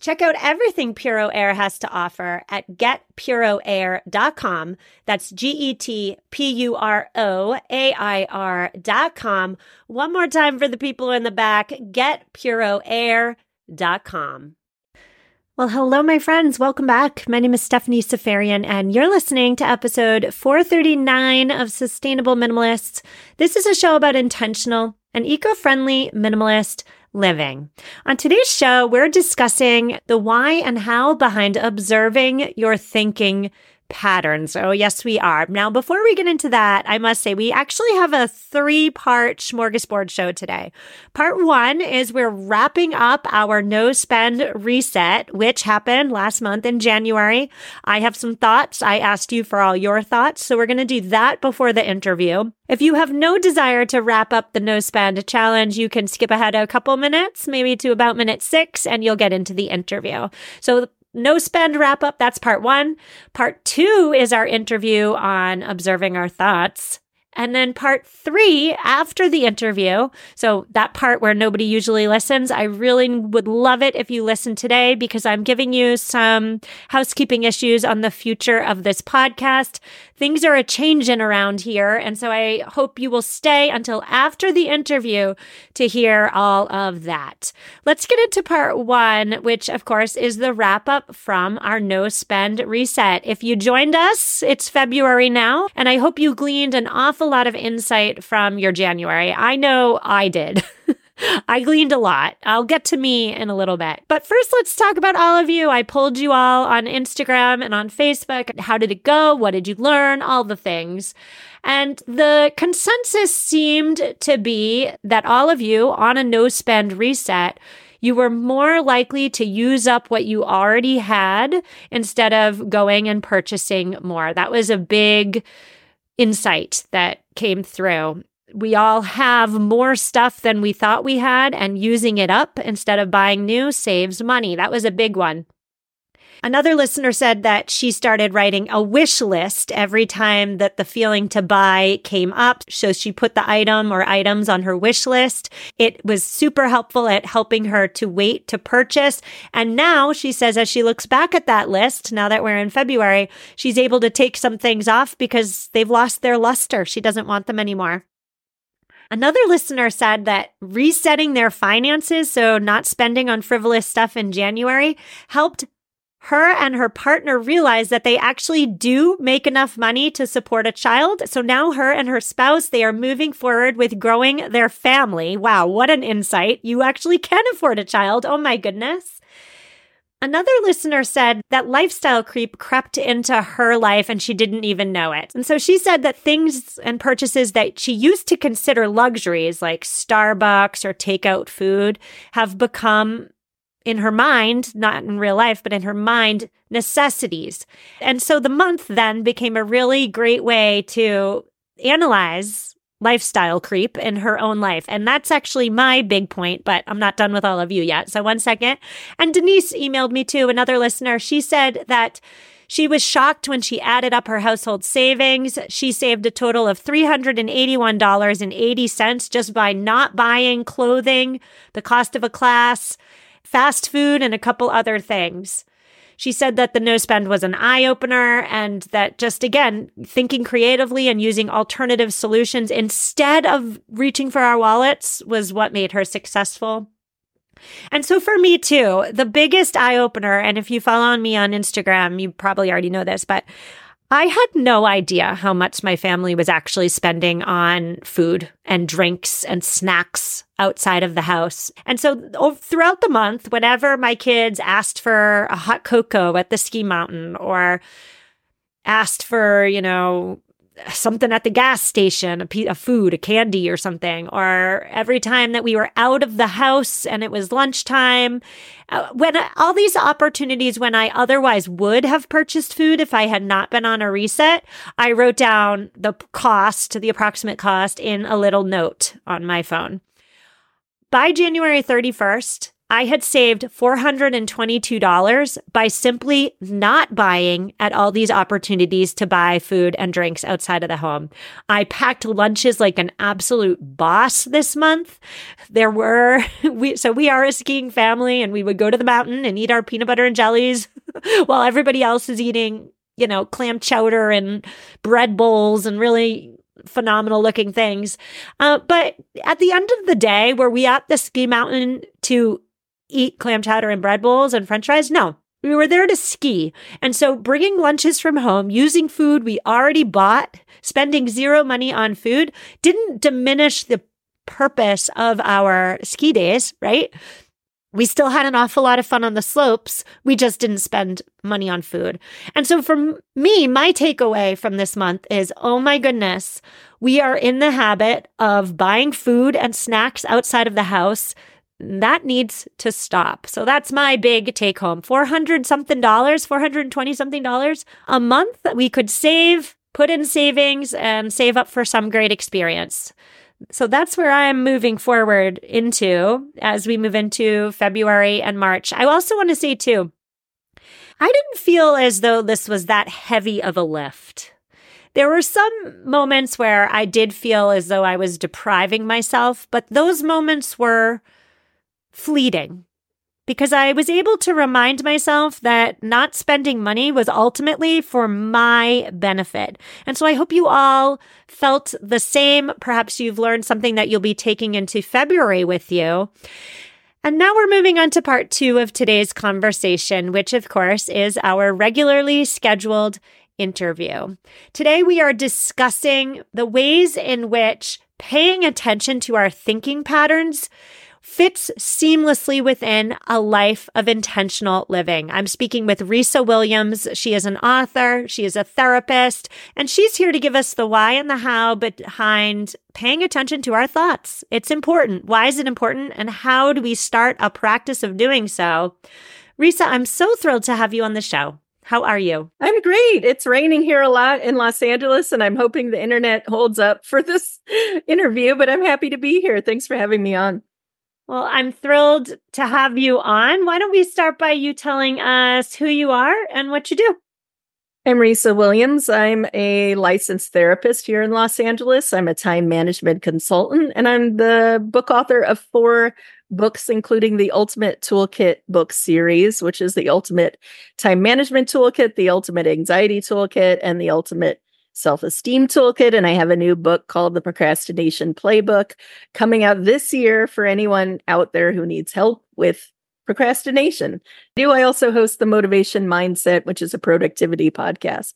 Check out everything Puro Air has to offer at getpuroair.com. That's G E T P U R O A I R.com. One more time for the people in the back getpuroair.com. Well, hello, my friends. Welcome back. My name is Stephanie Seferian, and you're listening to episode 439 of Sustainable Minimalists. This is a show about intentional and eco friendly minimalist living. On today's show, we're discussing the why and how behind observing your thinking patterns. Oh, yes, we are. Now, before we get into that, I must say we actually have a three part smorgasbord show today. Part one is we're wrapping up our no spend reset, which happened last month in January. I have some thoughts. I asked you for all your thoughts. So we're going to do that before the interview. If you have no desire to wrap up the no spend challenge, you can skip ahead a couple minutes, maybe to about minute six, and you'll get into the interview. So no spend wrap up. That's part one. Part two is our interview on observing our thoughts. And then part three, after the interview, so that part where nobody usually listens, I really would love it if you listen today because I'm giving you some housekeeping issues on the future of this podcast. Things are a changing around here. And so I hope you will stay until after the interview to hear all of that. Let's get into part one, which of course is the wrap up from our no spend reset. If you joined us, it's February now, and I hope you gleaned an awful a lot of insight from your January. I know I did. I gleaned a lot. I'll get to me in a little bit. But first, let's talk about all of you. I pulled you all on Instagram and on Facebook. How did it go? What did you learn? All the things. And the consensus seemed to be that all of you on a no spend reset you were more likely to use up what you already had instead of going and purchasing more. That was a big insight that came through. We all have more stuff than we thought we had, and using it up instead of buying new saves money. That was a big one. Another listener said that she started writing a wish list every time that the feeling to buy came up. So she put the item or items on her wish list. It was super helpful at helping her to wait to purchase. And now she says, as she looks back at that list, now that we're in February, she's able to take some things off because they've lost their luster. She doesn't want them anymore. Another listener said that resetting their finances, so not spending on frivolous stuff in January, helped her and her partner realize that they actually do make enough money to support a child. So now her and her spouse, they are moving forward with growing their family. Wow, what an insight. You actually can afford a child. Oh my goodness. Another listener said that lifestyle creep crept into her life and she didn't even know it. And so she said that things and purchases that she used to consider luxuries like Starbucks or takeout food have become in her mind, not in real life, but in her mind, necessities. And so the month then became a really great way to analyze lifestyle creep in her own life. And that's actually my big point, but I'm not done with all of you yet. So one second. And Denise emailed me too, another listener. She said that she was shocked when she added up her household savings. She saved a total of $381.80 just by not buying clothing, the cost of a class, fast food, and a couple other things. She said that the no spend was an eye opener and that just again, thinking creatively and using alternative solutions instead of reaching for our wallets was what made her successful. And so for me too, the biggest eye opener, and if you follow me on Instagram, you probably already know this, but I had no idea how much my family was actually spending on food and drinks and snacks outside of the house. And so oh, throughout the month, whenever my kids asked for a hot cocoa at the ski mountain or asked for, you know, something at the gas station, a of food, a candy or something, or every time that we were out of the house and it was lunchtime, uh, when all these opportunities when I otherwise would have purchased food if I had not been on a reset, I wrote down the cost, the approximate cost in a little note on my phone. By January 31st, I had saved $422 by simply not buying at all these opportunities to buy food and drinks outside of the home. I packed lunches like an absolute boss this month. There were, we, so we are a skiing family and we would go to the mountain and eat our peanut butter and jellies while everybody else is eating, you know, clam chowder and bread bowls and really phenomenal looking things. Uh, but at the end of the day, were we at the ski mountain to eat clam chowder and bread bowls and french fries. No, we were there to ski. And so bringing lunches from home, using food we already bought, spending zero money on food didn't diminish the purpose of our ski days, right? We still had an awful lot of fun on the slopes. We just didn't spend money on food. And so for me, my takeaway from this month is oh my goodness, we are in the habit of buying food and snacks outside of the house that needs to stop. So that's my big take home. 400 something dollars, 420 something dollars a month that we could save, put in savings and save up for some great experience. So that's where I'm moving forward into as we move into February and March. I also want to say too, I didn't feel as though this was that heavy of a lift. There were some moments where I did feel as though I was depriving myself, but those moments were fleeting because I was able to remind myself that not spending money was ultimately for my benefit. And so I hope you all felt the same. Perhaps you've learned something that you'll be taking into February with you. And now we're moving on to part two of today's conversation, which of course is our regularly scheduled interview. Today we are discussing the ways in which paying attention to our thinking patterns fits seamlessly within a life of intentional living. I'm speaking with Risa Williams. She is an author, she is a therapist, and she's here to give us the why and the how behind paying attention to our thoughts. It's important. Why is it important? And how do we start a practice of doing so? Risa, I'm so thrilled to have you on the show. How are you? I'm great. It's raining here a lot in Los Angeles, and I'm hoping the internet holds up for this interview, but I'm happy to be here. Thanks for having me on. Well, I'm thrilled to have you on. Why don't we start by you telling us who you are and what you do? I'm Risa Williams. I'm a licensed therapist here in Los Angeles. I'm a time management consultant, and I'm the book author of four books, including the Ultimate Toolkit book series, which is the Ultimate Time Management Toolkit, the Ultimate Anxiety Toolkit, and the Ultimate self esteem toolkit. And I have a new book called The Procrastination Playbook coming out this year for anyone out there who needs help with procrastination. Do I also host the Motivation Mindset, which is a productivity podcast?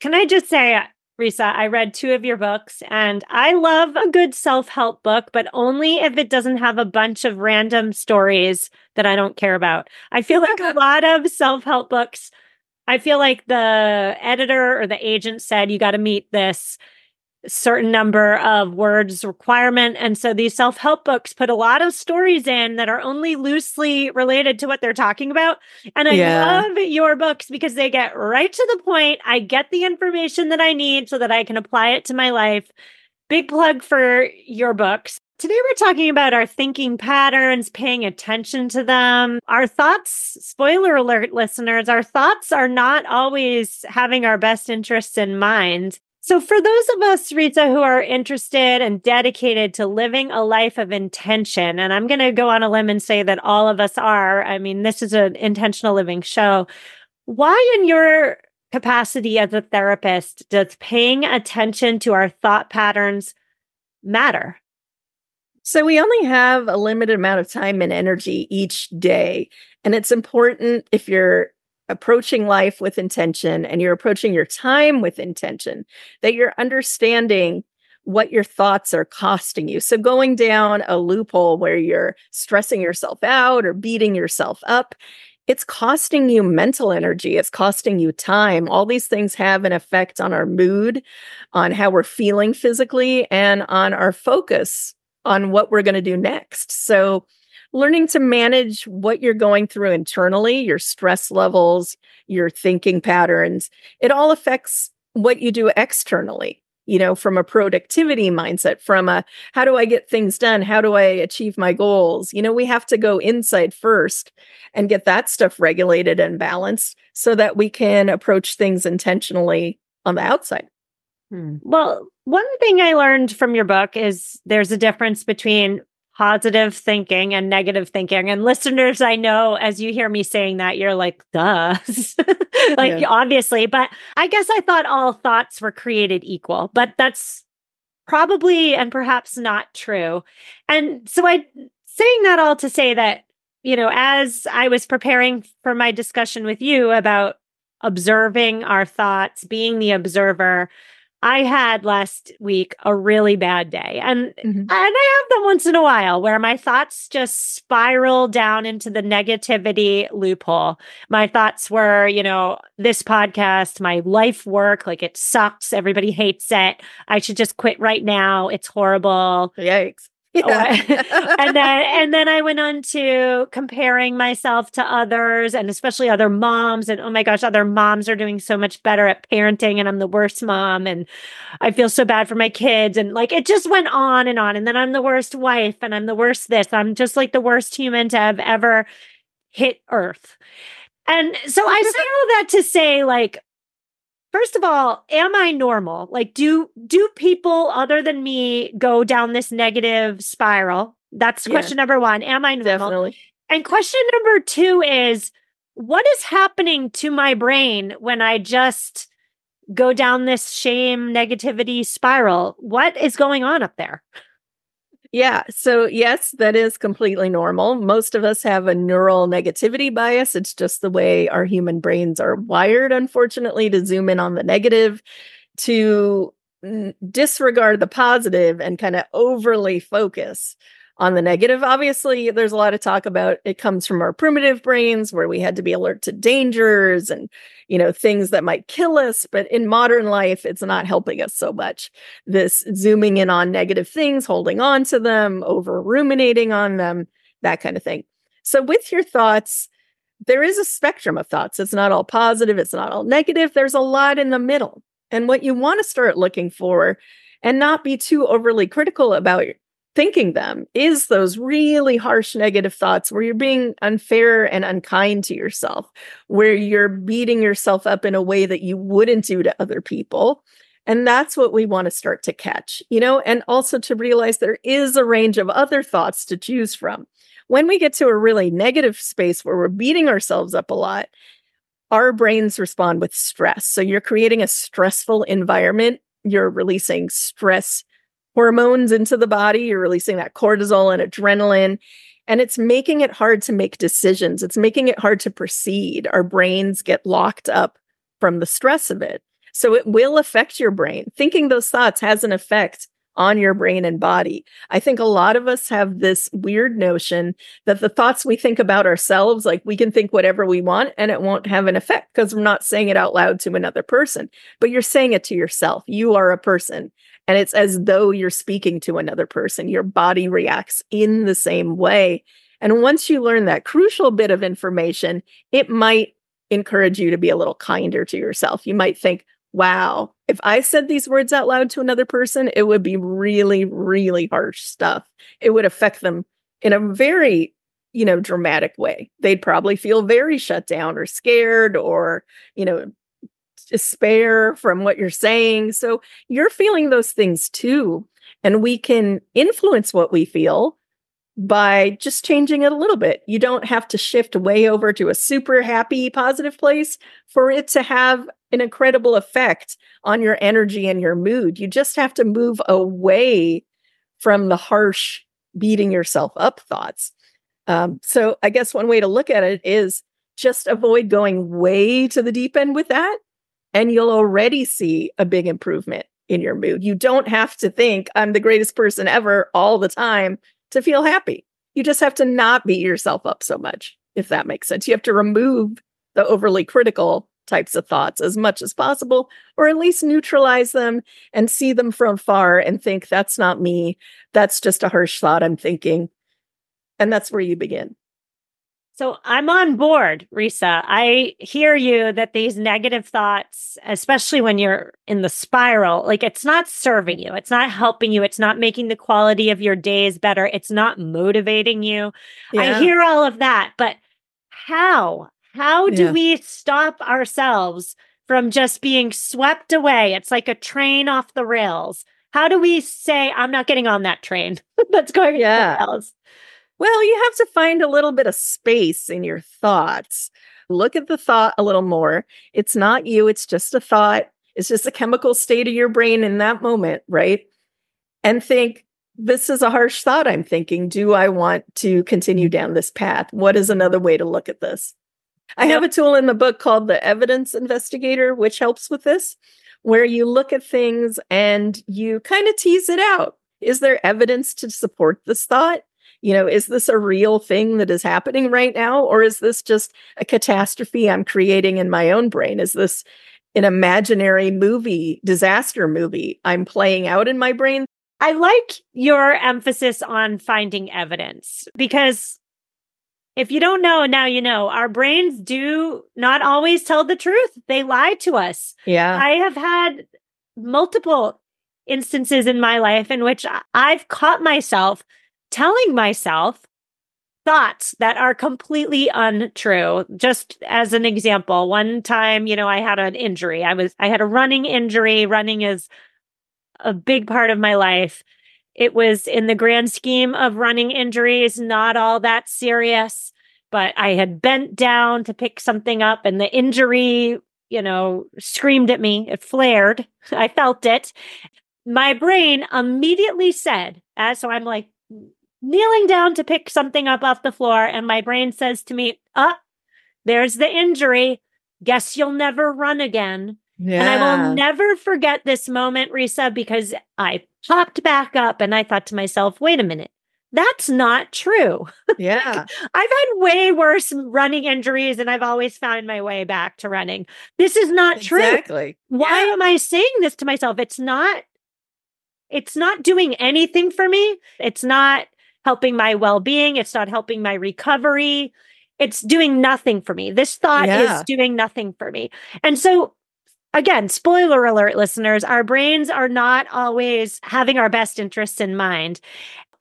Can I just say, Risa, I read two of your books and I love a good self help book, but only if it doesn't have a bunch of random stories that I don't care about. I feel like a lot of self help books I feel like the editor or the agent said you got to meet this certain number of words requirement. And so these self help books put a lot of stories in that are only loosely related to what they're talking about. And I yeah. love your books because they get right to the point. I get the information that I need so that I can apply it to my life. Big plug for your books. Today, we're talking about our thinking patterns, paying attention to them. Our thoughts, spoiler alert, listeners, our thoughts are not always having our best interests in mind. So, for those of us, Risa, who are interested and dedicated to living a life of intention, and I'm going to go on a limb and say that all of us are, I mean, this is an intentional living show. Why, in your capacity as a therapist, does paying attention to our thought patterns matter? So we only have a limited amount of time and energy each day. And it's important if you're approaching life with intention and you're approaching your time with intention, that you're understanding what your thoughts are costing you. So going down a loophole where you're stressing yourself out or beating yourself up, it's costing you mental energy, it's costing you time. All these things have an effect on our mood, on how we're feeling physically, and on our focus on what we're going to do next. So learning to manage what you're going through internally, your stress levels, your thinking patterns, it all affects what you do externally you know, from a productivity mindset, from a how do I get things done? How do I achieve my goals? You know, we have to go inside first and get that stuff regulated and balanced so that we can approach things intentionally on the outside. Hmm. Well, one thing I learned from your book is there's a difference between positive thinking and negative thinking. And listeners, I know as you hear me saying that, you're like, duh. like, yeah. obviously. But I guess I thought all thoughts were created equal, but that's probably and perhaps not true. And so I saying that all to say that, you know, as I was preparing for my discussion with you about observing our thoughts, being the observer, I had last week a really bad day. And mm-hmm. and I have them once in a while where my thoughts just spiral down into the negativity loophole. My thoughts were, you know, this podcast, my life work, like it sucks, everybody hates it. I should just quit right now. It's horrible. Yikes. Yeah. Oh, and then and then I went on to comparing myself to others and especially other moms and oh my gosh other moms are doing so much better at parenting and I'm the worst mom and I feel so bad for my kids and like it just went on and on and then I'm the worst wife and I'm the worst this I'm just like the worst human to have ever hit earth. And so I say all that to say like First of all, am I normal? Like do do people other than me go down this negative spiral? That's yeah. question number 1. Am I normal? Definitely. And question number 2 is what is happening to my brain when I just go down this shame negativity spiral? What is going on up there? Yeah. So, yes, that is completely normal. Most of us have a neural negativity bias. It's just the way our human brains are wired, unfortunately, to zoom in on the negative, to disregard the positive and kind of overly focus on the negative. Obviously, there's a lot of talk about it comes from our primitive brains where we had to be alert to dangers and, you know, things that might kill us. But in modern life, it's not helping us so much. This zooming in on negative things, holding on to them, over ruminating on them, that kind of thing. So, with your thoughts, there is a spectrum of thoughts. It's not all positive, it's not all negative. There's a lot in the middle. And what you want to start looking for and not be too overly critical about thinking them is those really harsh negative thoughts where you're being unfair and unkind to yourself, where you're beating yourself up in a way that you wouldn't do to other people. And that's what we want to start to catch, you know, and also to realize there is a range of other thoughts to choose from. When we get to a really negative space where we're beating ourselves up a lot, our brains respond with stress. So you're creating a stressful environment. You're releasing stress hormones into the body. You're releasing that cortisol and adrenaline. And it's making it hard to make decisions. It's making it hard to proceed. Our brains get locked up from the stress of it. So it will affect your brain. Thinking those thoughts has an effect on your brain and body. I think a lot of us have this weird notion that the thoughts we think about ourselves, like we can think whatever we want and it won't have an effect because we're not saying it out loud to another person, but you're saying it to yourself. You are a person. And it's as though you're speaking to another person. Your body reacts in the same way. And once you learn that crucial bit of information, it might encourage you to be a little kinder to yourself. You might think, wow, if I said these words out loud to another person, it would be really, really harsh stuff. It would affect them in a very, you know, dramatic way. They'd probably feel very shut down or scared or, you know, despair from what you're saying. So you're feeling those things too. And we can influence what we feel by just changing it a little bit. You don't have to shift way over to a super happy, positive place for it to have an incredible effect on your energy and your mood. You just have to move away from the harsh, beating yourself up thoughts. Um, so I guess one way to look at it is just avoid going way to the deep end with that. And you'll already see a big improvement in your mood. You don't have to think I'm the greatest person ever all the time to feel happy. You just have to not beat yourself up so much, if that makes sense. You have to remove the overly critical types of thoughts as much as possible, or at least neutralize them and see them from far and think, that's not me. That's just a harsh thought I'm thinking. And that's where you begin. So I'm on board, Risa. I hear you that these negative thoughts, especially when you're in the spiral, like it's not serving you. It's not helping you. It's not making the quality of your days better. It's not motivating you. Yeah. I hear all of that, but how? How do yeah. we stop ourselves from just being swept away? It's like a train off the rails. How do we say, I'm not getting on that train that's going yeah. else? Well, you have to find a little bit of space in your thoughts. Look at the thought a little more. It's not you, it's just a thought. It's just a chemical state of your brain in that moment, right? And think, this is a harsh thought I'm thinking. Do I want to continue down this path? What is another way to look at this? I have a tool in the book called the Evidence Investigator, which helps with this, where you look at things and you kind of tease it out. Is there evidence to support this thought? You know, is this a real thing that is happening right now? Or is this just a catastrophe I'm creating in my own brain? Is this an imaginary movie, disaster movie I'm playing out in my brain? I like your emphasis on finding evidence because if you don't know, now you know. Our brains do not always tell the truth. They lie to us. Yeah. I have had multiple instances in my life in which I've caught myself telling myself thoughts that are completely untrue. Just as an example, one time, you know, I had an injury. I was, I had a running injury. Running is a big part of my life. It was in the grand scheme of running injuries, not all that serious, but I had bent down to pick something up and the injury, you know, screamed at me. It flared. I felt it. My brain immediately said, as so I'm like, kneeling down to pick something up off the floor, and my brain says to me, Up, oh, there's the injury. Guess you'll never run again. Yeah. And I will never forget this moment, Risa, because I popped back up and I thought to myself, wait a minute, that's not true. Yeah. I've had way worse running injuries and I've always found my way back to running. This is not true. Exactly. Why yeah. am I saying this to myself? It's not it's not doing anything for me. It's not helping my well being. It's not helping my recovery. It's doing nothing for me. This thought yeah. is doing nothing for me. And so, again, spoiler alert, listeners, our brains are not always having our best interests in mind.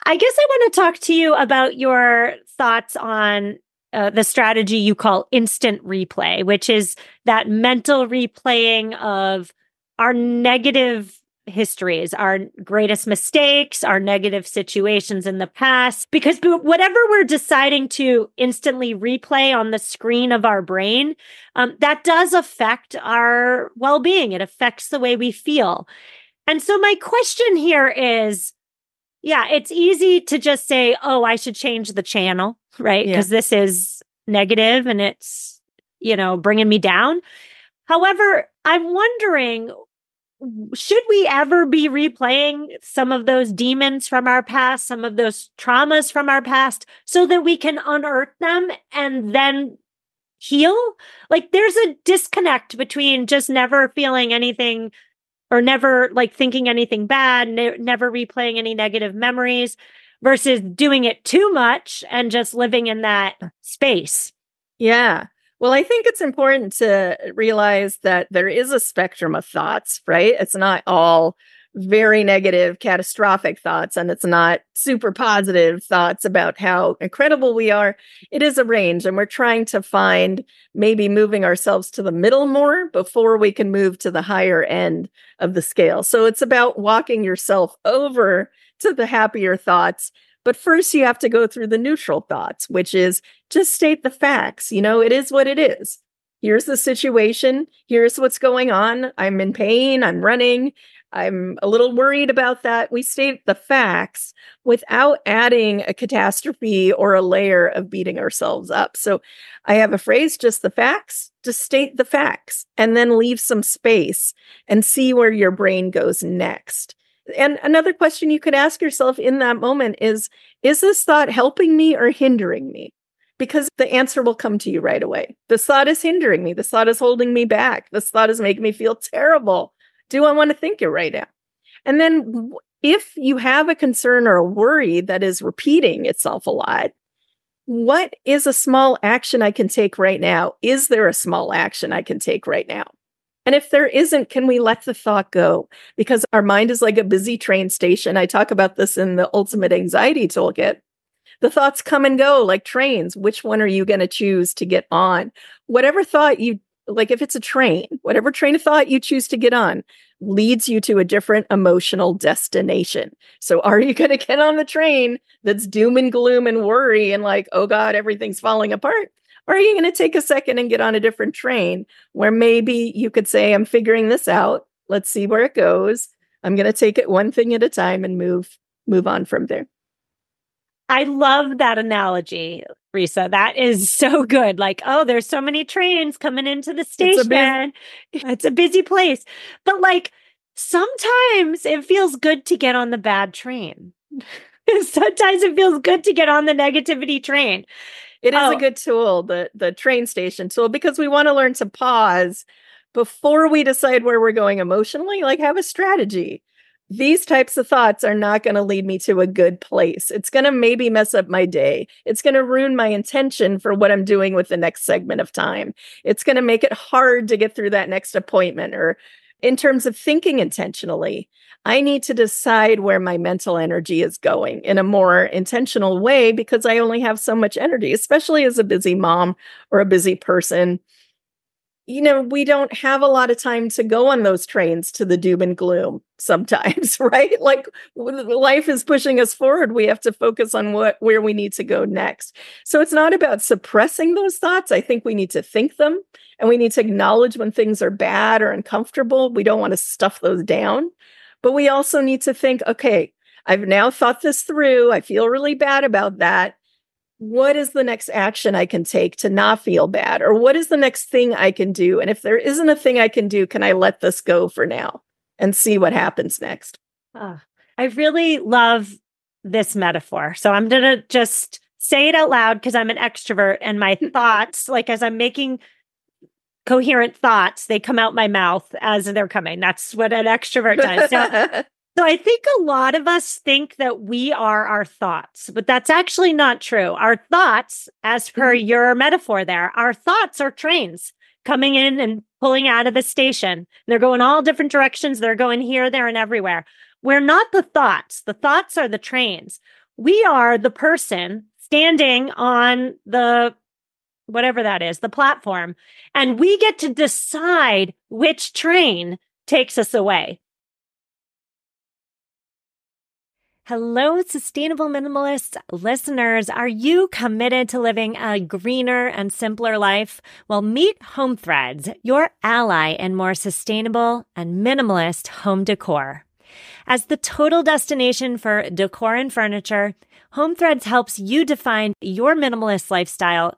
I guess I want to talk to you about your thoughts on uh, the strategy you call instant replay, which is that mental replaying of our negative histories, our greatest mistakes, our negative situations in the past. Because whatever we're deciding to instantly replay on the screen of our brain, um, that does affect our well being. It affects the way we feel. And so, my question here is yeah, it's easy to just say, oh, I should change the channel, right? Because yeah. this is negative and it's, you know, bringing me down. However, I'm wondering should we ever be replaying some of those demons from our past, some of those traumas from our past, so that we can unearth them and then heal? Like there's a disconnect between just never feeling anything or never like thinking anything bad, ne- never replaying any negative memories versus doing it too much and just living in that space. Yeah. Well, I think it's important to realize that there is a spectrum of thoughts, right? It's not all very negative, catastrophic thoughts, and it's not super positive thoughts about how incredible we are. It is a range, and we're trying to find maybe moving ourselves to the middle more before we can move to the higher end of the scale. So it's about walking yourself over to the happier thoughts but first, you have to go through the neutral thoughts, which is just state the facts. You know, it is what it is. Here's the situation. Here's what's going on. I'm in pain. I'm running. I'm a little worried about that. We state the facts without adding a catastrophe or a layer of beating ourselves up. So I have a phrase, just the facts, just state the facts, and then leave some space and see where your brain goes next. And another question you could ask yourself in that moment is Is this thought helping me or hindering me? Because the answer will come to you right away. This thought is hindering me. This thought is holding me back. This thought is making me feel terrible. Do I want to think it right now? And then if you have a concern or a worry that is repeating itself a lot, what is a small action I can take right now? Is there a small action I can take right now? And if there isn't, can we let the thought go? Because our mind is like a busy train station. I talk about this in the Ultimate Anxiety Toolkit. The thoughts come and go like trains. Which one are you going to choose to get on? Whatever thought you like if it's a train, whatever train of thought you choose to get on leads you to a different emotional destination. So are you going to get on the train that's doom and gloom and worry and like, oh God, everything's falling apart? Or are you going to take a second and get on a different train where maybe you could say, I'm figuring this out. Let's see where it goes. I'm going to take it one thing at a time and move move on from there. I love that analogy, Risa. That is so good. Like, oh, there's so many trains coming into the station. It's a, busy, it's a busy place. But like sometimes it feels good to get on the bad train. sometimes it feels good to get on the negativity train. It is oh. a good tool, the the train station tool, because we want to learn to pause before we decide where we're going emotionally. Like have a strategy these types of thoughts are not going to lead me to a good place. It's going to maybe mess up my day. It's going to ruin my intention for what I'm doing with the next segment of time. It's going to make it hard to get through that next appointment or in terms of thinking intentionally. I need to decide where my mental energy is going in a more intentional way because I only have so much energy, especially as a busy mom or a busy person you know, we don't have a lot of time to go on those trains to the doom and gloom sometimes, right? Like life is pushing us forward. We have to focus on what where we need to go next. So it's not about suppressing those thoughts. I think we need to think them and we need to acknowledge when things are bad or uncomfortable. We don't want to stuff those down. But we also need to think, okay, I've now thought this through. I feel really bad about that what is the next action I can take to not feel bad? Or what is the next thing I can do? And if there isn't a thing I can do, can I let this go for now and see what happens next? Uh, I really love this metaphor. So I'm going to just say it out loud because I'm an extrovert and my thoughts, like as I'm making coherent thoughts, they come out my mouth as they're coming. That's what an extrovert does. So So I think a lot of us think that we are our thoughts, but that's actually not true. Our thoughts, as per mm-hmm. your metaphor there, our thoughts are trains coming in and pulling out of the station. They're going all different directions. They're going here, there, and everywhere. We're not the thoughts. The thoughts are the trains. We are the person standing on the whatever that is, the platform, and we get to decide which train takes us away. Hello, sustainable minimalist listeners. Are you committed to living a greener and simpler life? Well, meet Home Threads, your ally in more sustainable and minimalist home decor. As the total destination for decor and furniture, Home Threads helps you define your minimalist lifestyle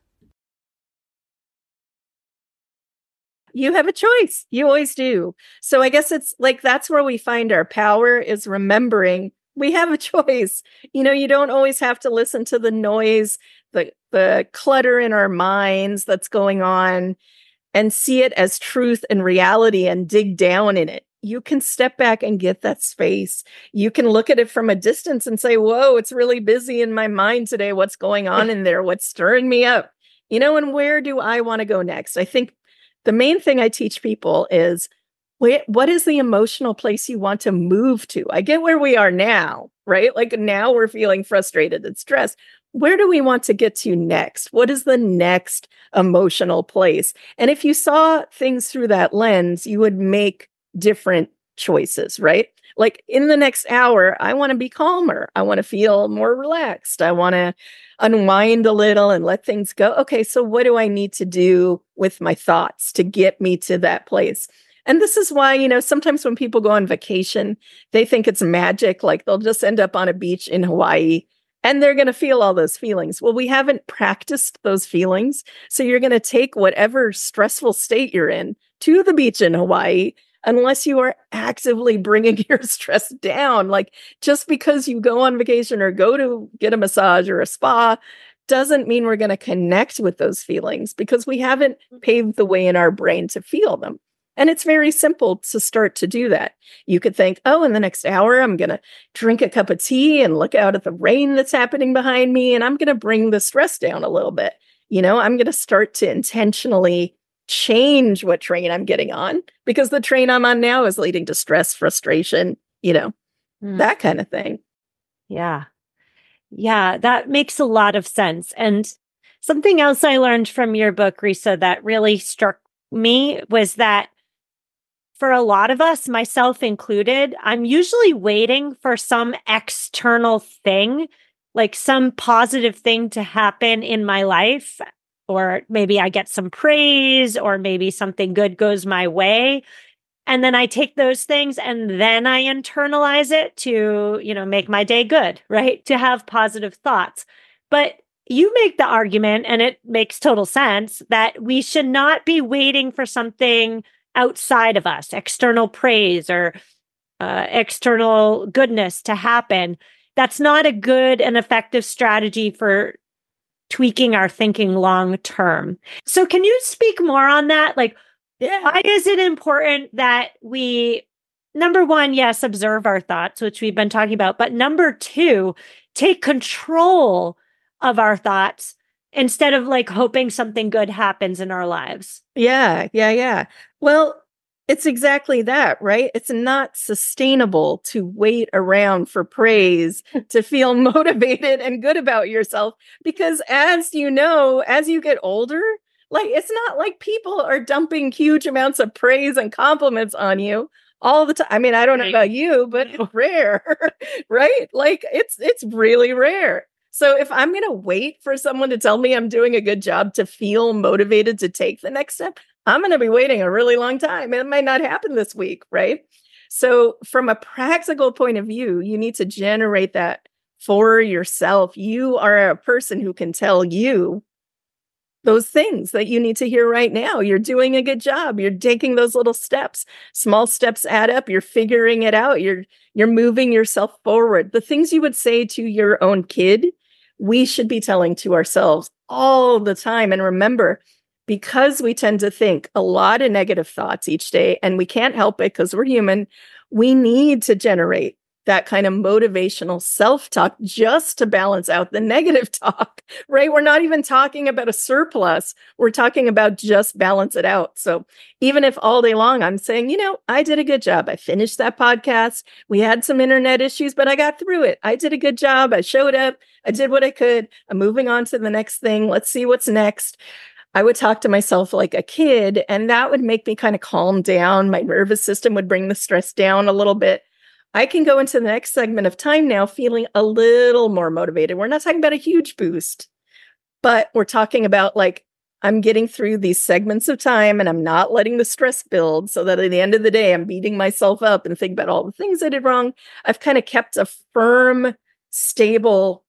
You have a choice. You always do. So I guess it's like that's where we find our power is remembering we have a choice. You know, you don't always have to listen to the noise, the the clutter in our minds that's going on and see it as truth and reality and dig down in it. You can step back and get that space. You can look at it from a distance and say, Whoa, it's really busy in my mind today. What's going on in there? What's stirring me up? You know, and where do I want to go next? I think the main thing I teach people is what is the emotional place you want to move to? I get where we are now, right? Like now we're feeling frustrated and stressed. Where do we want to get to next? What is the next emotional place? And if you saw things through that lens, you would make different choices, right? Like in the next hour, I want to be calmer. I want to feel more relaxed. I want to unwind a little and let things go. Okay, so what do I need to do with my thoughts to get me to that place? And this is why, you know, sometimes when people go on vacation, they think it's magic, like they'll just end up on a beach in Hawaii and they're going to feel all those feelings. Well, we haven't practiced those feelings. So you're going to take whatever stressful state you're in to the beach in Hawaii unless you are actively bringing your stress down. Like just because you go on vacation or go to get a massage or a spa doesn't mean we're going to connect with those feelings because we haven't mm-hmm. paved the way in our brain to feel them. And it's very simple to start to do that. You could think, oh, in the next hour, I'm going to drink a cup of tea and look out at the rain that's happening behind me, and I'm going to bring the stress down a little bit. You know, I'm going to start to intentionally change what train I'm getting on because the train I'm on now is leading to stress, frustration, you know, mm. that kind of thing. Yeah. Yeah, that makes a lot of sense. And something else I learned from your book, Risa, that really struck me was that for a lot of us, myself included, I'm usually waiting for some external thing, like some positive thing to happen in my life or maybe I get some praise, or maybe something good goes my way. And then I take those things and then I internalize it to, you know, make my day good, right? To have positive thoughts. But you make the argument, and it makes total sense, that we should not be waiting for something outside of us, external praise or uh, external goodness to happen. That's not a good and effective strategy for tweaking our thinking long term. So, can you speak more on that? Like, yeah. why is it important that we, number one, yes, observe our thoughts, which we've been talking about, but number two, take control of our thoughts instead of like hoping something good happens in our lives? Yeah, yeah, yeah. Well, it's exactly that, right? It's not sustainable to wait around for praise to feel motivated and good about yourself because, as you know, as you get older, like it's not like people are dumping huge amounts of praise and compliments on you all the time. I mean, I don't know about you, but it's rare, right? Like it's it's really rare. So if I'm going to wait for someone to tell me I'm doing a good job to feel motivated to take the next step, I'm going to be waiting a really long time. It might not happen this week, right? So, from a practical point of view, you need to generate that for yourself. You are a person who can tell you those things that you need to hear right now. You're doing a good job. You're taking those little steps. Small steps add up. You're figuring it out. You're you're moving yourself forward. The things you would say to your own kid, we should be telling to ourselves all the time. And remember, because we tend to think a lot of negative thoughts each day and we can't help it because we're human, we need to generate that kind of motivational self talk just to balance out the negative talk, right? We're not even talking about a surplus. We're talking about just balance it out. So even if all day long I'm saying, you know, I did a good job. I finished that podcast. We had some internet issues, but I got through it. I did a good job. I showed up. I did what I could. I'm moving on to the next thing. Let's see what's next. I would talk to myself like a kid, and that would make me kind of calm down. My nervous system would bring the stress down a little bit. I can go into the next segment of time now feeling a little more motivated. We're not talking about a huge boost, but we're talking about like, I'm getting through these segments of time and I'm not letting the stress build so that at the end of the day, I'm beating myself up and think about all the things I did wrong. I've kind of kept a firm, stable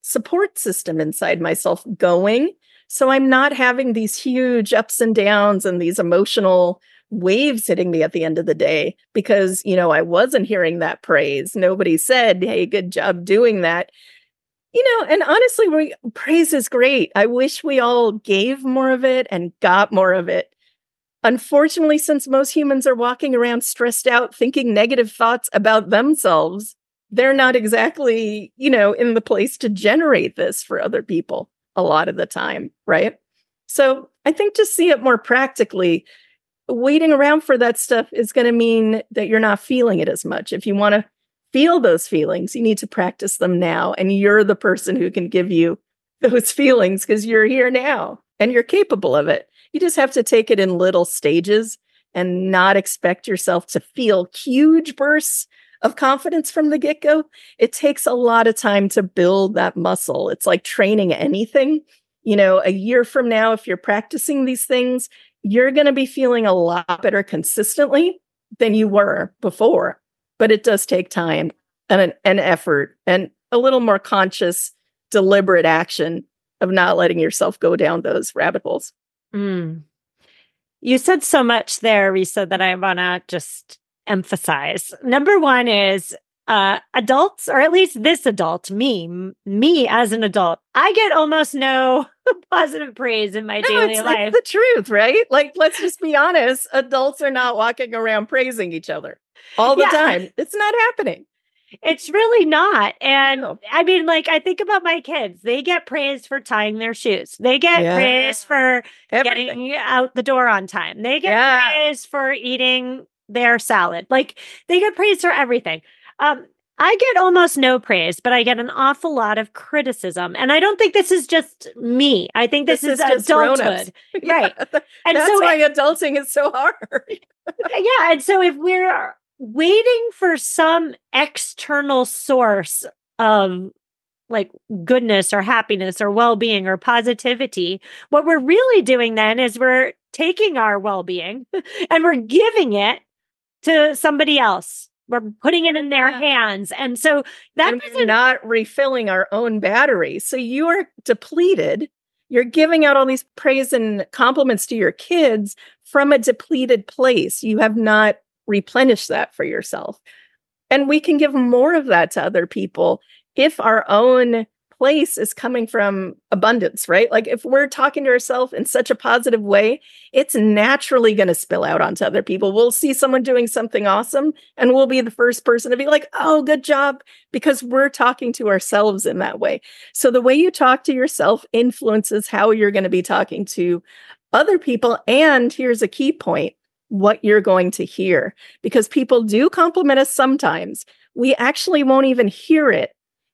support system inside myself going so I'm not having these huge ups and downs and these emotional waves hitting me at the end of the day because, you know, I wasn't hearing that praise. Nobody said, hey, good job doing that. You know, and honestly, we, praise is great. I wish we all gave more of it and got more of it. Unfortunately, since most humans are walking around stressed out, thinking negative thoughts about themselves, they're not exactly, you know, in the place to generate this for other people a lot of the time, right? So I think to see it more practically, waiting around for that stuff is going to mean that you're not feeling it as much. If you want to feel those feelings, you need to practice them now. And you're the person who can give you those feelings because you're here now and you're capable of it. You just have to take it in little stages and not expect yourself to feel huge bursts of confidence from the get go. It takes a lot of time to build that muscle. It's like training anything. You know, a year from now, if you're practicing these things, you're going to be feeling a lot better consistently than you were before. But it does take time and an, effort and a little more conscious, deliberate action of not letting yourself go down those rabbit holes. Mm. You said so much there, Risa, that I want to just emphasize. Number one is uh, adults, or at least this adult, me, me as an adult, I get almost no positive praise in my no, daily it's, life. the truth, right? Like, let's just be honest. Adults are not walking around praising each other all the yeah. time. It's not happening. It's really not. And no. I mean, like, I think about my kids. They get praised for tying their shoes. They get yeah. praised for Everything. getting out the door on time. They get yeah. praised for eating their salad. Like they get praised for everything. Um, I get almost no praise, but I get an awful lot of criticism. And I don't think this is just me. I think this, this is, is adulthood. Yeah, right. And that's so why adulting is so hard. yeah. And so if we're waiting for some external source of like goodness or happiness or well-being or positivity what we're really doing then is we're taking our well-being and we're giving it to somebody else. We're putting it in their hands. And so that is not refilling our own battery. So you are depleted. You're giving out all these praise and compliments to your kids from a depleted place. You have not replenished that for yourself. And we can give more of that to other people if our own place is coming from abundance, right? Like if we're talking to ourselves in such a positive way, it's naturally going to spill out onto other people. We'll see someone doing something awesome and we'll be the first person to be like, oh, good job, because we're talking to ourselves in that way. So the way you talk to yourself influences how you're going to be talking to other people. And here's a key point what you're going to hear, because people do compliment us sometimes. We actually won't even hear it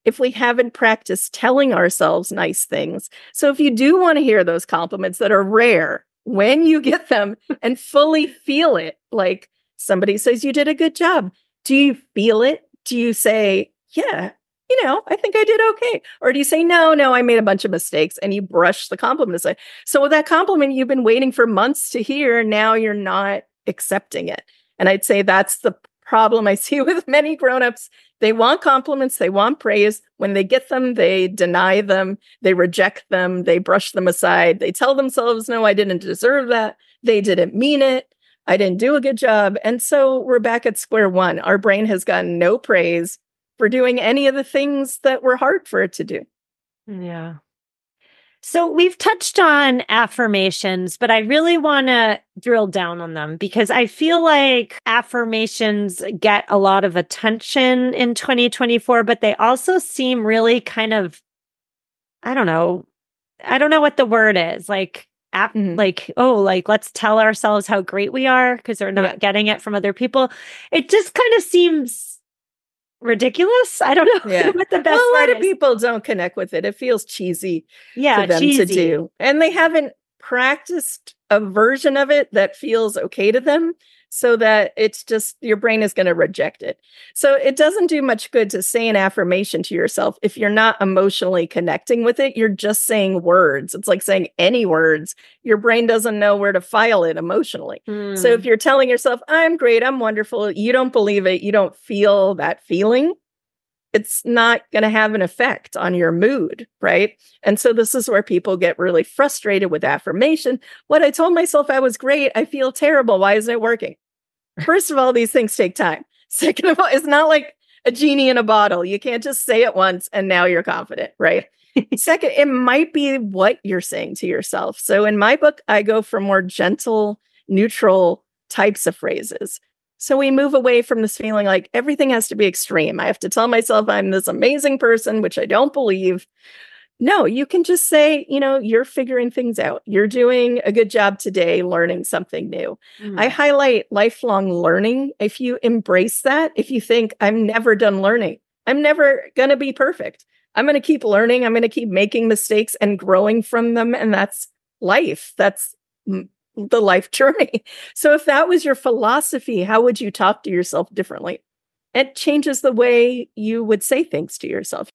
if we haven't practiced telling ourselves nice things. So if you do want to hear those compliments that are rare, when you get them and fully feel it, like somebody says you did a good job, do you feel it? Do you say, yeah, you know, I think I did okay? Or do you say, no, no, I made a bunch of mistakes and you brush the compliment aside? So with that compliment you've been waiting for months to hear, now you're not accepting it. And I'd say that's the problem I see with many grown-ups. They want compliments, they want praise. When they get them, they deny them, they reject them, they brush them aside. They tell themselves, "No, I didn't deserve that. They didn't mean it. I didn't do a good job." And so we're back at square one. Our brain has gotten no praise for doing any of the things that were hard for it to do. Yeah. So we've touched on affirmations, but I really want to drill down on them because I feel like affirmations get a lot of attention in 2024, but they also seem really kind of, I don't know, I don't know what the word is like. App, mm-hmm. like oh like let's tell ourselves how great we are because they're not yeah. getting it from other people it just kind of seems ridiculous. I don't know yeah. what the best. Well, a lot of is. people don't connect with it. It feels cheesy, yeah, for them cheesy. to do, and they haven't practiced a version of it that feels okay to them so that it's just your brain is going to reject it. So it doesn't do much good to say an affirmation to yourself if you're not emotionally connecting with it. You're just saying words. It's like saying any words. Your brain doesn't know where to file it emotionally. Mm. So if hmm. you're telling yourself, I'm great, I'm wonderful, you don't believe it, you don't feel that feeling, it's not going to have an effect on your mood, right? And so this is where people get really frustrated with affirmation. What I told myself I was great, I feel terrible. Why isn't it working? First of all, these things take time. Second of all, it's not like a genie in a bottle. You can't just say it once and now you're confident, right? Second, it might be what you're saying to yourself. So in my book, I go for more gentle, neutral types of phrases. So we move away from this feeling like everything has to be extreme. I have to tell myself I'm this amazing person, which I don't believe. No, you can just say, you know, you're figuring things out. You're doing a good job today learning something new. Mm. I highlight lifelong learning. If you embrace that, if you think I'm never done learning, I'm never going to be perfect. I'm going to keep learning. I'm going to keep making mistakes and growing from them. And that's life. That's the life journey. So if that was your philosophy, how would you talk to yourself differently? It changes the way you would say things to yourself.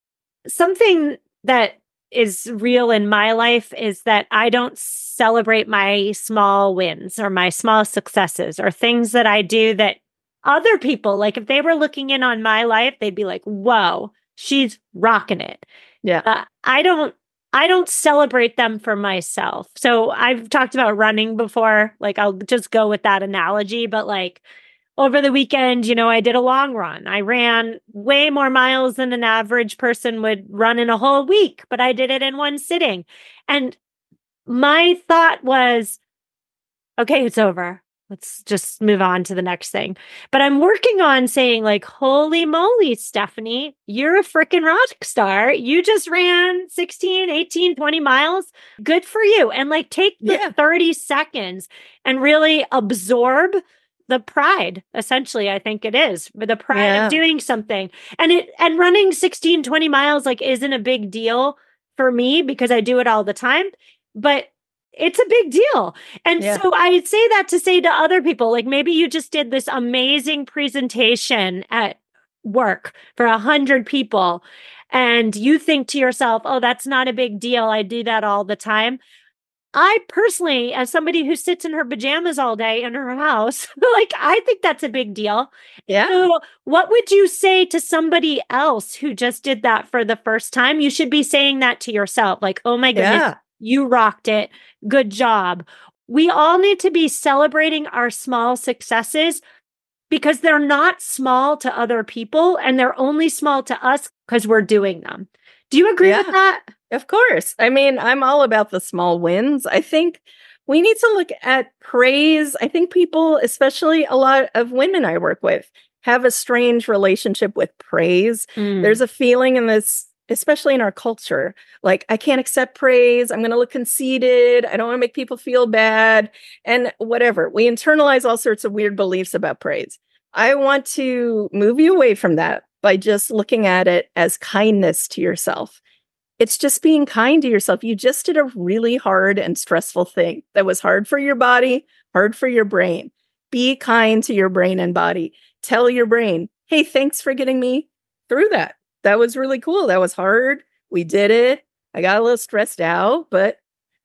Something that is real in my life is that I don't celebrate my small wins or my small successes or things that I do that other people, like if they were looking in on my life, they'd be like, whoa, she's rocking it. Yeah. Uh, I don't I don't celebrate them for myself. So I've talked about running before. Like I'll just go with that analogy. But like over the weekend, you know, I did a long run. I ran way more miles than an average person would run in a whole week, but I did it in one sitting. And my thought was, okay, it's over let's just move on to the next thing. But I'm working on saying, like, holy moly, Stephanie, you're a freaking rock star. You just ran 16, 18, 20 miles. Good for you. And like, take the yeah. 30 seconds and really absorb the pride essentially i think it is the pride yeah. of doing something and it and running 16 20 miles like isn't a big deal for me because i do it all the time but it's a big deal. And yeah. so I say that to say to other people, like maybe you just did this amazing presentation at work for a hundred people and you think to yourself, oh, that's not a big deal. I do that all the time. I personally, as somebody who sits in her pajamas all day in her house, like I think that's a big deal. Yeah. So, what would you say to somebody else who just did that for the first time? You should be saying that to yourself, like, "Oh my goodness, yeah. You rocked it. Good job. We all need to be celebrating our small successes because they're not small to other people and they're only small to us because we're doing them. Do you agree yeah, with that? Of course. I mean, I'm all about the small wins. I think we need to look at praise. I think people, especially a lot of women I work with, have a strange relationship with praise. Mm. There's a feeling in this especially in our culture. Like, I can't accept praise. I'm going to look conceited. I don't want to make people feel bad and whatever. We internalize all sorts of weird beliefs about praise. I want to move you away from that by just looking at it as kindness to yourself. It's just being kind to yourself. You just did a really hard and stressful thing that was hard for your body, hard for your brain. Be kind to your brain and body. Tell your brain, hey, thanks for getting me through that that was really cool. That was hard. We did it. I got a little stressed out, but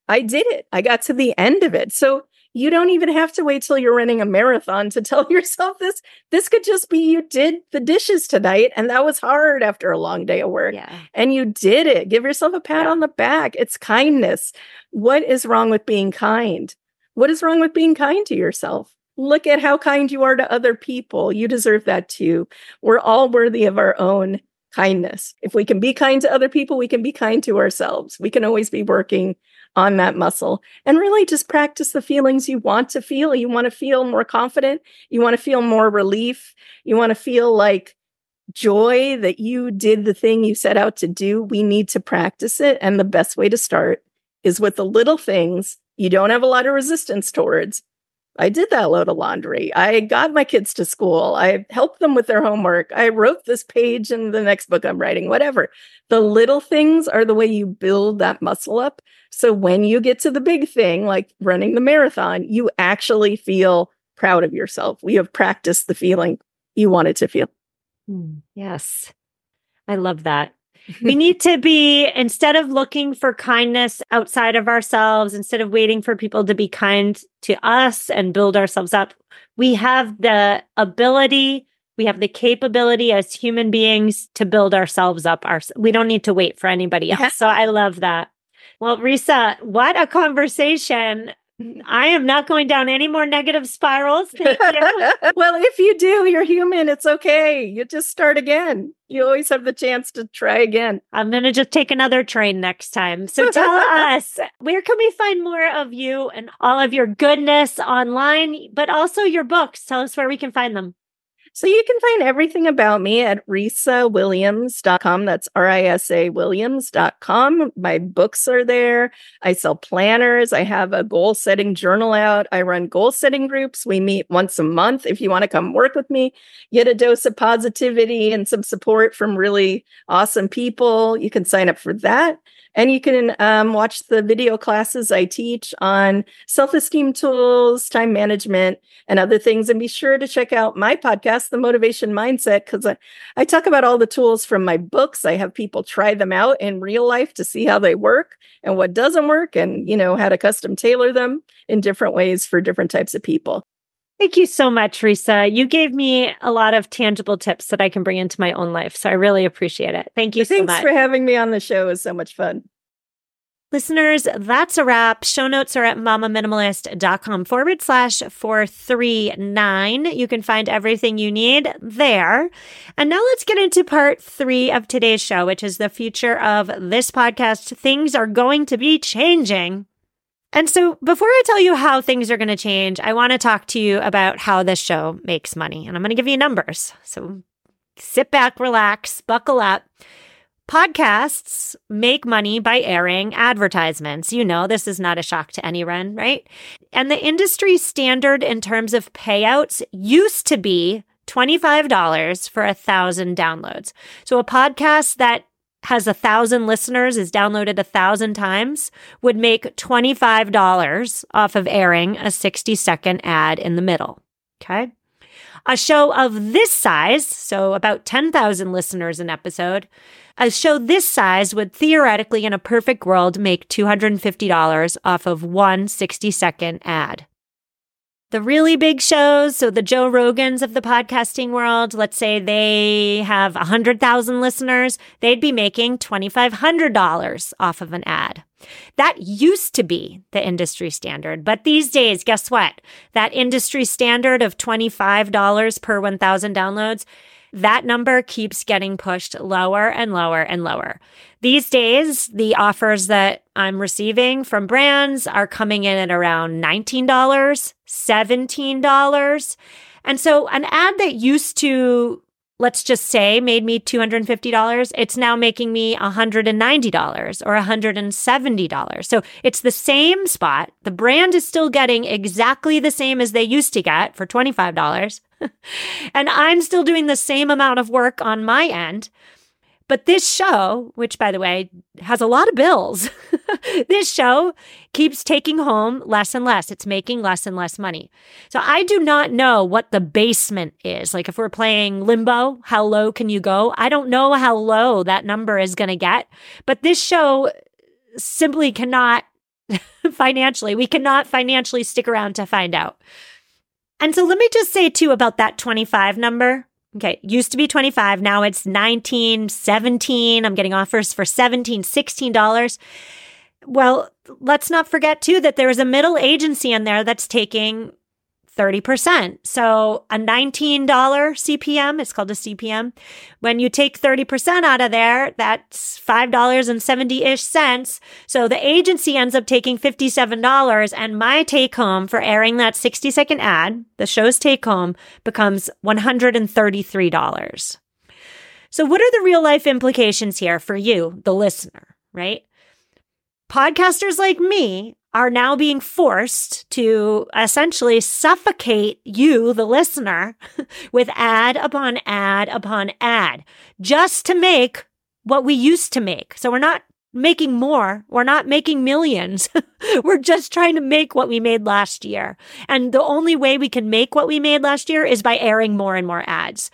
I did it. I got to the end of it. So you don't even have to wait till you're running a marathon to tell yourself this. This could just be you did the dishes tonight and that was hard after a long day of work. Yeah. And you did it. Give yourself a pat yeah. on the back. It's kindness. What is wrong with being kind? What is wrong with being kind to yourself? Look at how kind you are to other people. You deserve that too. We're all worthy of our own kindness. If we can be kind to other people, we can be kind to ourselves. We can always be working on that muscle and really just practice the feelings you want to feel. You want to feel more confident. You want to feel more relief. You want to feel like joy that you did the thing you set out to do. We need to practice it. And the best way to start is with the little things you don't have a lot of resistance towards. I did that load of laundry. I got my kids to school. I helped them with their homework. I wrote this page in the next book I'm writing, whatever. The little things are the way you build that muscle up. So when you get to the big thing, like running the marathon, you actually feel proud of yourself. We have practiced the feeling you wanted to feel. Mm, yes. I love that. We need to be, instead of looking for kindness outside of ourselves, instead of waiting for people to be kind to us and build ourselves up, we have the ability, we have the capability as human beings to build ourselves up. Our, we don't need to wait for anybody else. So I love that. Well, Risa, what a conversation. I am not going down any more negative spirals. well, if you do, you're human. It's okay. You just start again. You always have the chance to try again. I'm going to just take another train next time. So tell us, where can we find more of you and all of your goodness online, but also your books? Tell us where we can find them. So you can find everything about me at risawilliams.com. That's R I S A Williams.com. My books are there. I sell planners. I have a goal setting journal out. I run goal setting groups. We meet once a month. If you want to come work with me, get a dose of positivity and some support from really awesome people, you can sign up for that. And you can um, watch the video classes I teach on self esteem tools, time management, and other things. And be sure to check out my podcast, The Motivation Mindset, because I, I talk about all the tools from my books. I have people try them out in real life to see how they work and what doesn't work, and, you know, how to custom tailor them in different ways for different types of people. Thank you so much, Risa. You gave me a lot of tangible tips that I can bring into my own life. So I really appreciate it. Thank you Thanks so much. Thanks for having me on the show. It was so much fun. Listeners, that's a wrap. Show notes are at mamaminimalist.com forward slash 439. You can find everything you need there. And now let's get into part three of today's show, which is the future of this podcast. Things are going to be changing. And so, before I tell you how things are going to change, I want to talk to you about how this show makes money. And I'm going to give you numbers. So, sit back, relax, buckle up. Podcasts make money by airing advertisements. You know, this is not a shock to anyone, right? And the industry standard in terms of payouts used to be $25 for a thousand downloads. So, a podcast that has a thousand listeners, is downloaded a thousand times, would make $25 off of airing a 60 second ad in the middle. Okay. A show of this size, so about 10,000 listeners an episode, a show this size would theoretically, in a perfect world, make $250 off of one 60 second ad the really big shows, so the Joe Rogans of the podcasting world, let's say they have 100,000 listeners, they'd be making $2,500 off of an ad. That used to be the industry standard. But these days, guess what? That industry standard of $25 per 1,000 downloads that number keeps getting pushed lower and lower and lower. These days, the offers that I'm receiving from brands are coming in at around $19, $17. And so an ad that used to let's just say made me $250 it's now making me $190 or $170 so it's the same spot the brand is still getting exactly the same as they used to get for $25 and I'm still doing the same amount of work on my end. But this show, which by the way has a lot of bills, this show keeps taking home less and less. It's making less and less money. So I do not know what the basement is. Like if we're playing limbo, how low can you go? I don't know how low that number is going to get. But this show simply cannot financially, we cannot financially stick around to find out. And so let me just say too about that 25 number. Okay, used to be 25, now it's 19, 17. I'm getting offers for 17, 16 dollars. Well, let's not forget too that there is a middle agency in there that's taking 30%. So a $19 CPM, it's called a CPM. When you take 30% out of there, that's $5.70 ish cents. So the agency ends up taking $57 and my take home for airing that 60 second ad, the show's take home becomes $133. So what are the real life implications here for you, the listener, right? Podcasters like me are now being forced to essentially suffocate you, the listener, with ad upon ad upon ad just to make what we used to make. So we're not making more. We're not making millions. we're just trying to make what we made last year. And the only way we can make what we made last year is by airing more and more ads.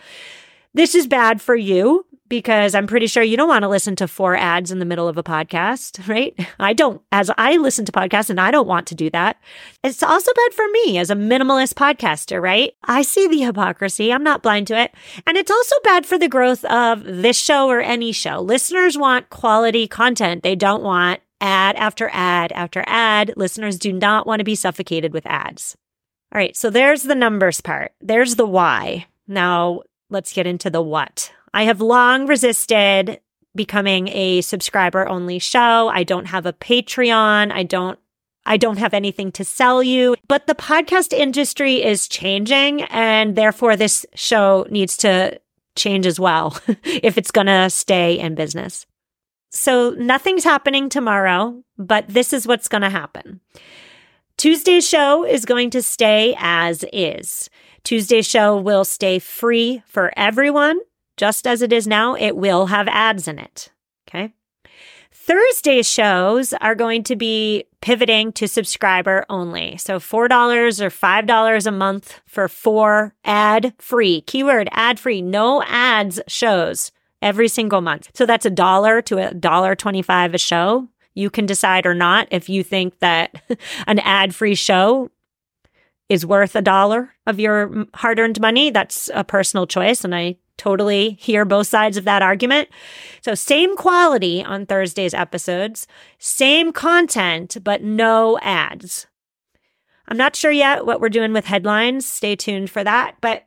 This is bad for you because I'm pretty sure you don't want to listen to four ads in the middle of a podcast, right? I don't, as I listen to podcasts and I don't want to do that. It's also bad for me as a minimalist podcaster, right? I see the hypocrisy. I'm not blind to it. And it's also bad for the growth of this show or any show. Listeners want quality content. They don't want ad after ad after ad. Listeners do not want to be suffocated with ads. All right. So there's the numbers part. There's the why. Now let's get into the what. I have long resisted becoming a subscriber only show. I don't have a Patreon. I don't I don't have anything to sell you, but the podcast industry is changing and therefore this show needs to change as well if it's going to stay in business. So nothing's happening tomorrow, but this is what's going to happen. Tuesday's show is going to stay as is. Tuesday's show will stay free for everyone just as it is now, it will have ads in it. Okay. Thursday's shows are going to be pivoting to subscriber only. So $4 or $5 a month for four ad free, keyword ad free, no ads shows every single month. So that's a dollar to a dollar 25 a show. You can decide or not if you think that an ad free show is worth a dollar of your hard earned money. That's a personal choice. And I totally hear both sides of that argument. So, same quality on Thursday's episodes, same content, but no ads. I'm not sure yet what we're doing with headlines. Stay tuned for that. But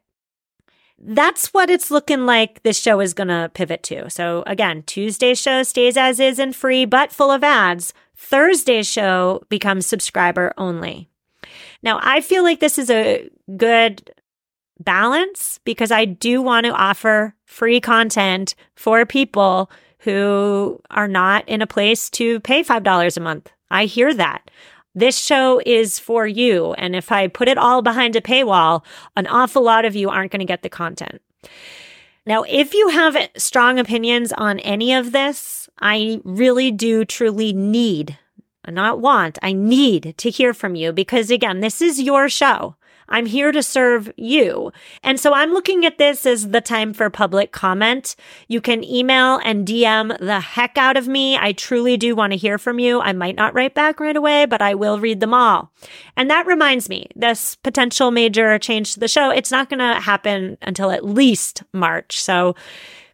that's what it's looking like this show is going to pivot to. So, again, Tuesday's show stays as is and free, but full of ads. Thursday's show becomes subscriber only. Now, I feel like this is a good balance because I do want to offer free content for people who are not in a place to pay $5 a month. I hear that. This show is for you. And if I put it all behind a paywall, an awful lot of you aren't going to get the content. Now, if you have strong opinions on any of this, I really do truly need, not want, I need to hear from you because again, this is your show. I'm here to serve you. And so I'm looking at this as the time for public comment. You can email and DM the heck out of me. I truly do want to hear from you. I might not write back right away, but I will read them all. And that reminds me, this potential major change to the show, it's not going to happen until at least March. So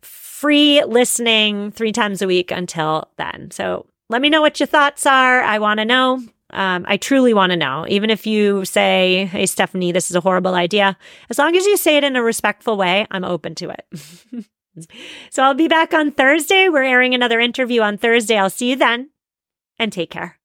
free listening three times a week until then. So let me know what your thoughts are. I want to know. Um, I truly want to know. Even if you say, hey, Stephanie, this is a horrible idea, as long as you say it in a respectful way, I'm open to it. so I'll be back on Thursday. We're airing another interview on Thursday. I'll see you then and take care.